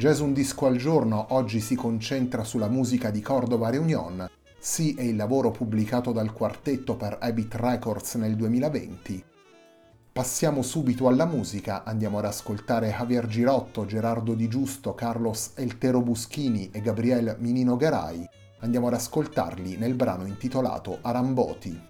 Jazz un disco al giorno oggi si concentra sulla musica di Cordova Reunion. Sì è il lavoro pubblicato dal quartetto per Habit Records nel 2020. Passiamo subito alla musica, andiamo ad ascoltare Javier Girotto, Gerardo Di Giusto, Carlos Eltero Buschini e Gabriel Minino Garay. Andiamo ad ascoltarli nel brano intitolato Aramboti.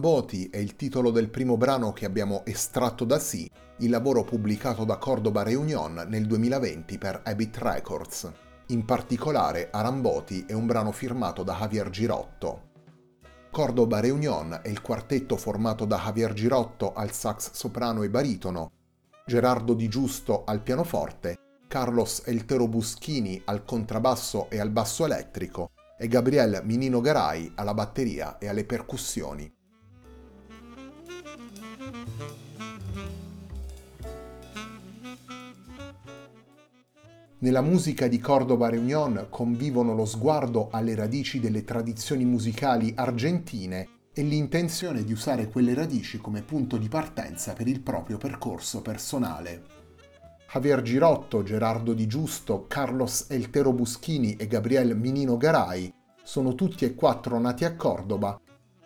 Aramboti è il titolo del primo brano che abbiamo estratto da Sì, il lavoro pubblicato da Cordoba Reunion nel 2020 per Habit Records. In particolare Aramboti è un brano firmato da Javier Girotto. Cordoba Reunion è il quartetto formato da Javier Girotto al sax soprano e baritono, Gerardo Di Giusto al pianoforte, Carlos Eltero Buschini al contrabbasso e al basso elettrico e Gabriel Minino Garai alla batteria e alle percussioni. Nella musica di Cordoba Reunion convivono lo sguardo alle radici delle tradizioni musicali argentine e l'intenzione di usare quelle radici come punto di partenza per il proprio percorso personale. Javier Girotto, Gerardo Di Giusto, Carlos Eltero Buschini e Gabriel Minino Garai sono tutti e quattro nati a Cordoba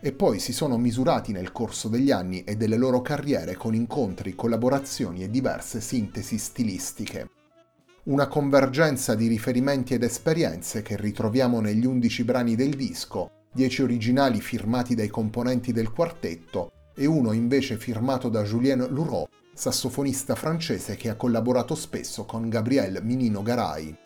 e poi si sono misurati nel corso degli anni e delle loro carriere con incontri, collaborazioni e diverse sintesi stilistiche una convergenza di riferimenti ed esperienze che ritroviamo negli undici brani del disco, dieci originali firmati dai componenti del quartetto e uno invece firmato da Julien Louraud, sassofonista francese che ha collaborato spesso con Gabriel Minino Garai.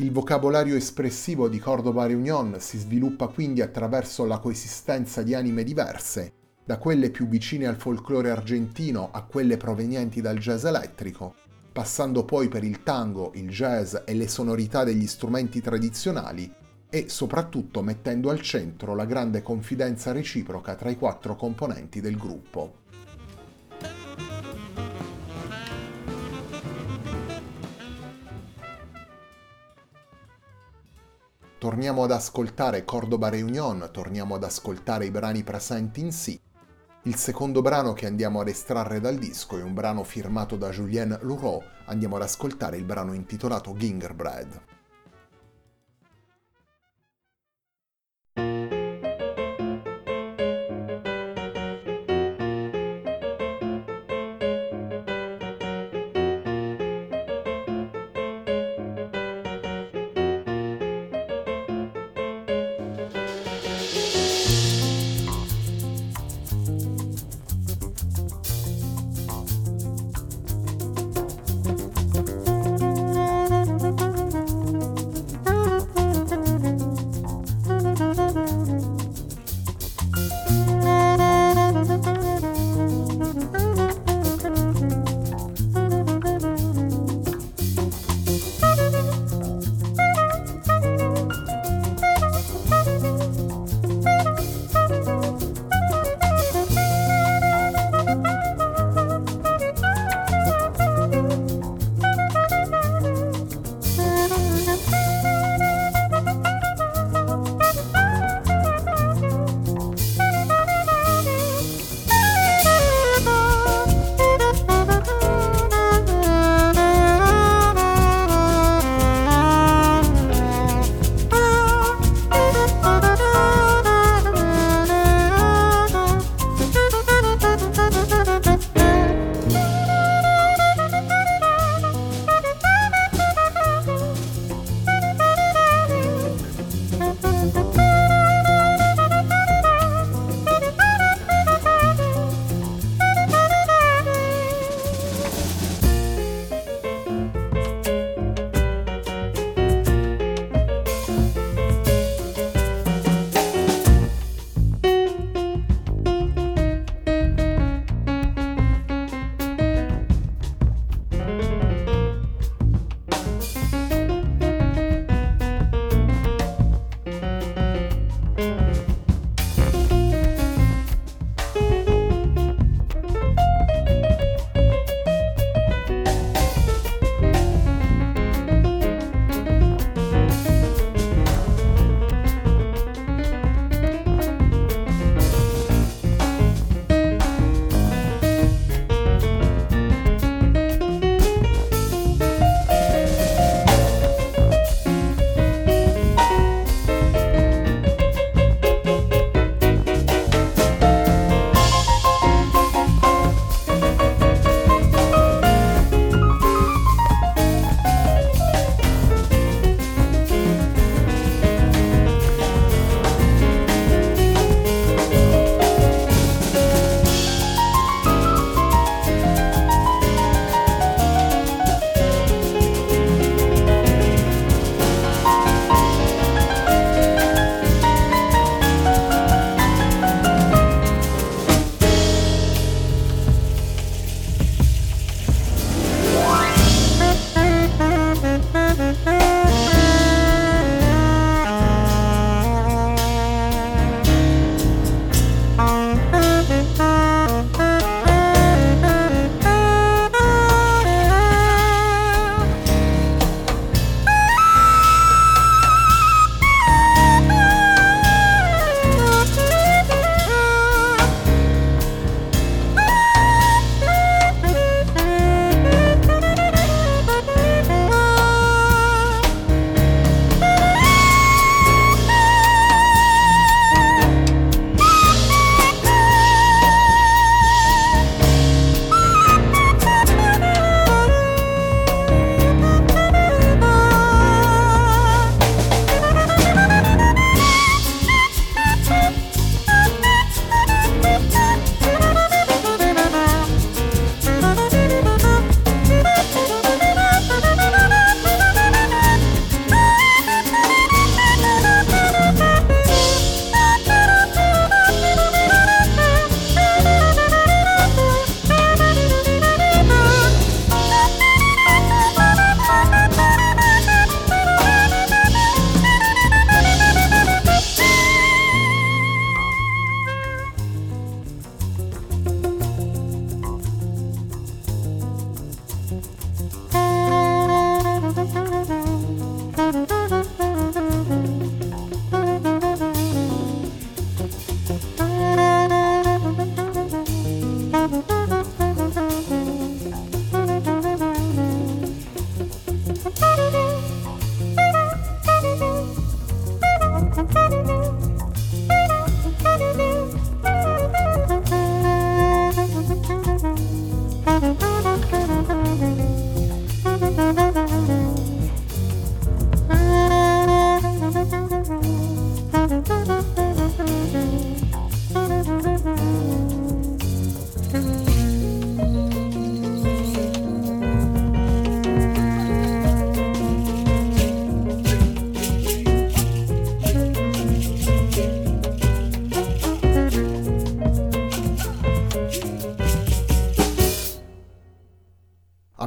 Il vocabolario espressivo di Cordoba Reunion si sviluppa quindi attraverso la coesistenza di anime diverse, da quelle più vicine al folklore argentino a quelle provenienti dal jazz elettrico, passando poi per il tango, il jazz e le sonorità degli strumenti tradizionali e soprattutto mettendo al centro la grande confidenza reciproca tra i quattro componenti del gruppo. Torniamo ad ascoltare Cordoba Reunion, torniamo ad ascoltare i brani presenti in sì il secondo brano che andiamo ad estrarre dal disco è un brano firmato da Julien Louraud, andiamo ad ascoltare il brano intitolato Gingerbread.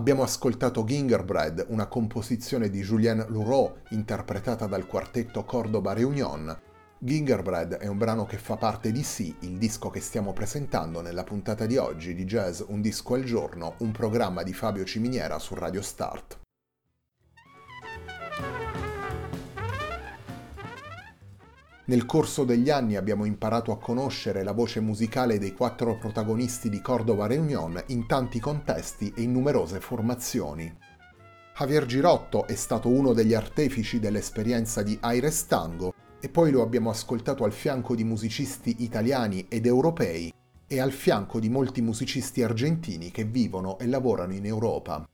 Abbiamo ascoltato Gingerbread, una composizione di Julien Louraud interpretata dal quartetto Cordoba Reunion. Gingerbread è un brano che fa parte di Sì, il disco che stiamo presentando nella puntata di oggi di Jazz Un disco al giorno, un programma di Fabio Ciminiera su Radio Start. Nel corso degli anni abbiamo imparato a conoscere la voce musicale dei quattro protagonisti di Cordova Reunion in tanti contesti e in numerose formazioni. Javier Girotto è stato uno degli artefici dell'esperienza di Aires Tango e poi lo abbiamo ascoltato al fianco di musicisti italiani ed europei e al fianco di molti musicisti argentini che vivono e lavorano in Europa.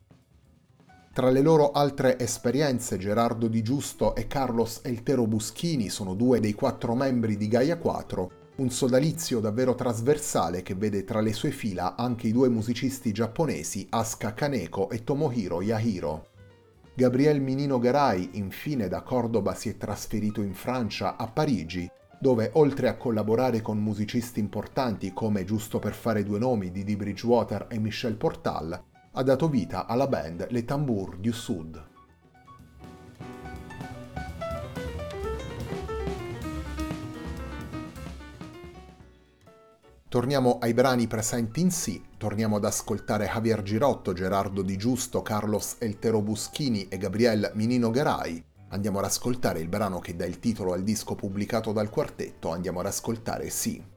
Tra le loro altre esperienze, Gerardo Di Giusto e Carlos Eltero Buschini sono due dei quattro membri di Gaia 4, un sodalizio davvero trasversale che vede tra le sue fila anche i due musicisti giapponesi Asuka Kaneko e Tomohiro Yahiro. Gabriel Minino Garay, infine da Cordoba, si è trasferito in Francia, a Parigi, dove oltre a collaborare con musicisti importanti come giusto per fare due nomi Didi Bridgewater e Michel Portal, ha dato vita alla band Le Tambour du Sud. Torniamo ai brani presenti in sì, torniamo ad ascoltare Javier Girotto, Gerardo Di Giusto, Carlos Eltero Buschini e Gabriel Minino Garay. Andiamo ad ascoltare il brano che dà il titolo al disco pubblicato dal quartetto, andiamo ad ascoltare Sì.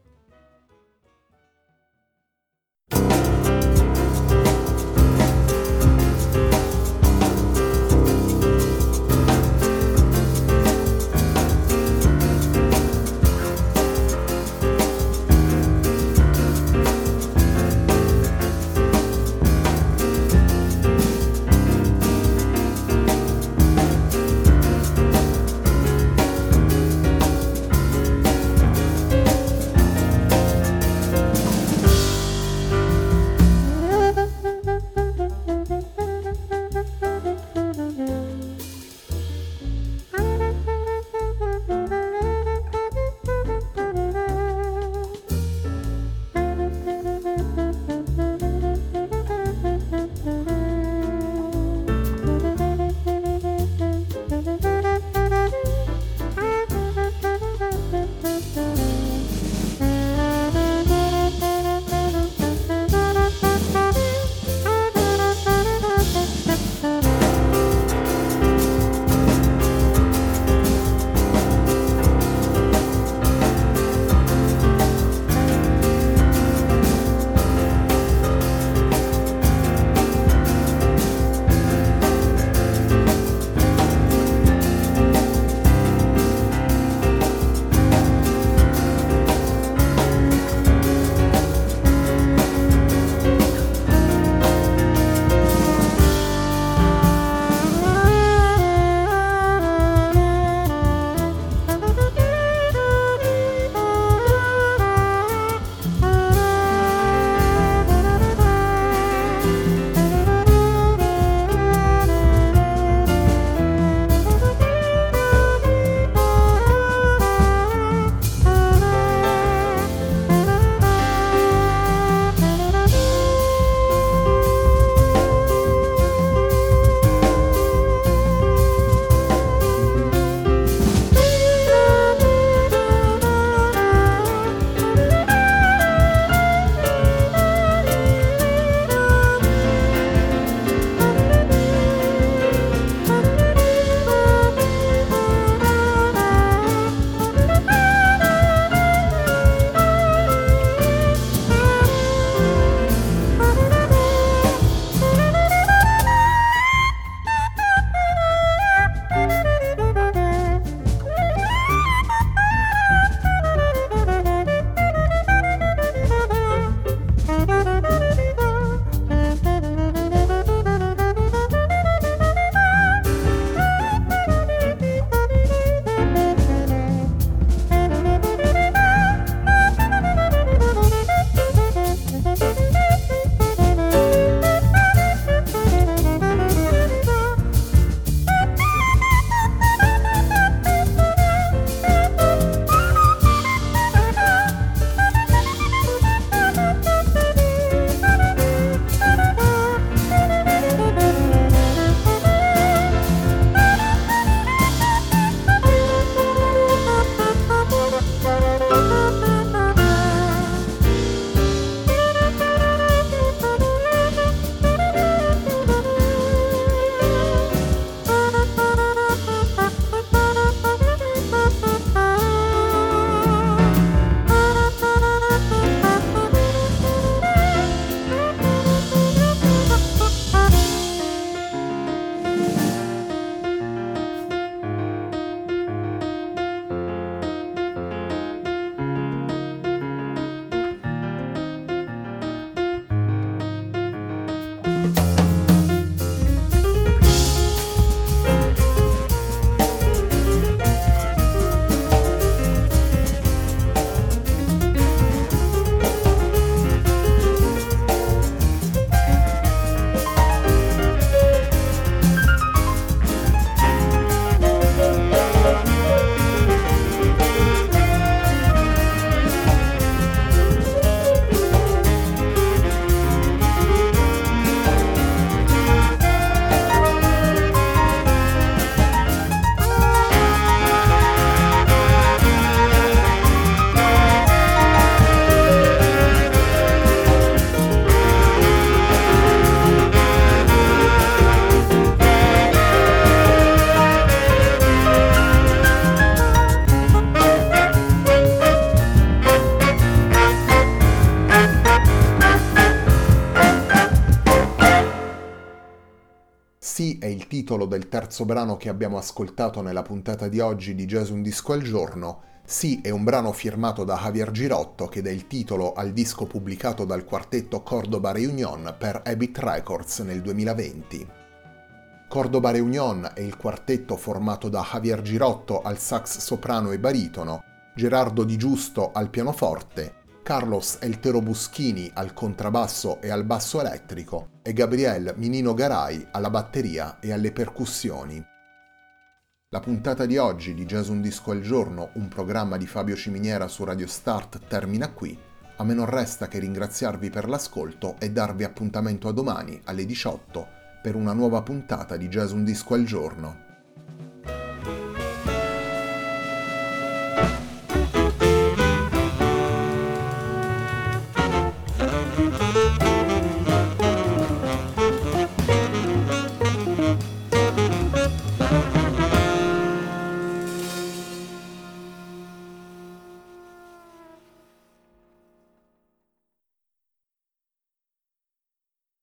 Titolo del terzo brano che abbiamo ascoltato nella puntata di oggi di Jazz Un Disco al Giorno, sì, è un brano firmato da Javier Girotto che dà il titolo al disco pubblicato dal quartetto Cordoba Reunion per Habit Records nel 2020. Cordoba Reunion è il quartetto formato da Javier Girotto al sax soprano e baritono, Gerardo Di Giusto al pianoforte, Carlos Eltero Buschini al contrabbasso e al basso elettrico e Gabriel Minino Garai alla batteria e alle percussioni. La puntata di oggi di Jazz Un Disco al Giorno, un programma di Fabio Ciminiera su Radio Start, termina qui. A me non resta che ringraziarvi per l'ascolto e darvi appuntamento a domani alle 18 per una nuova puntata di Jazz Un Disco al Giorno.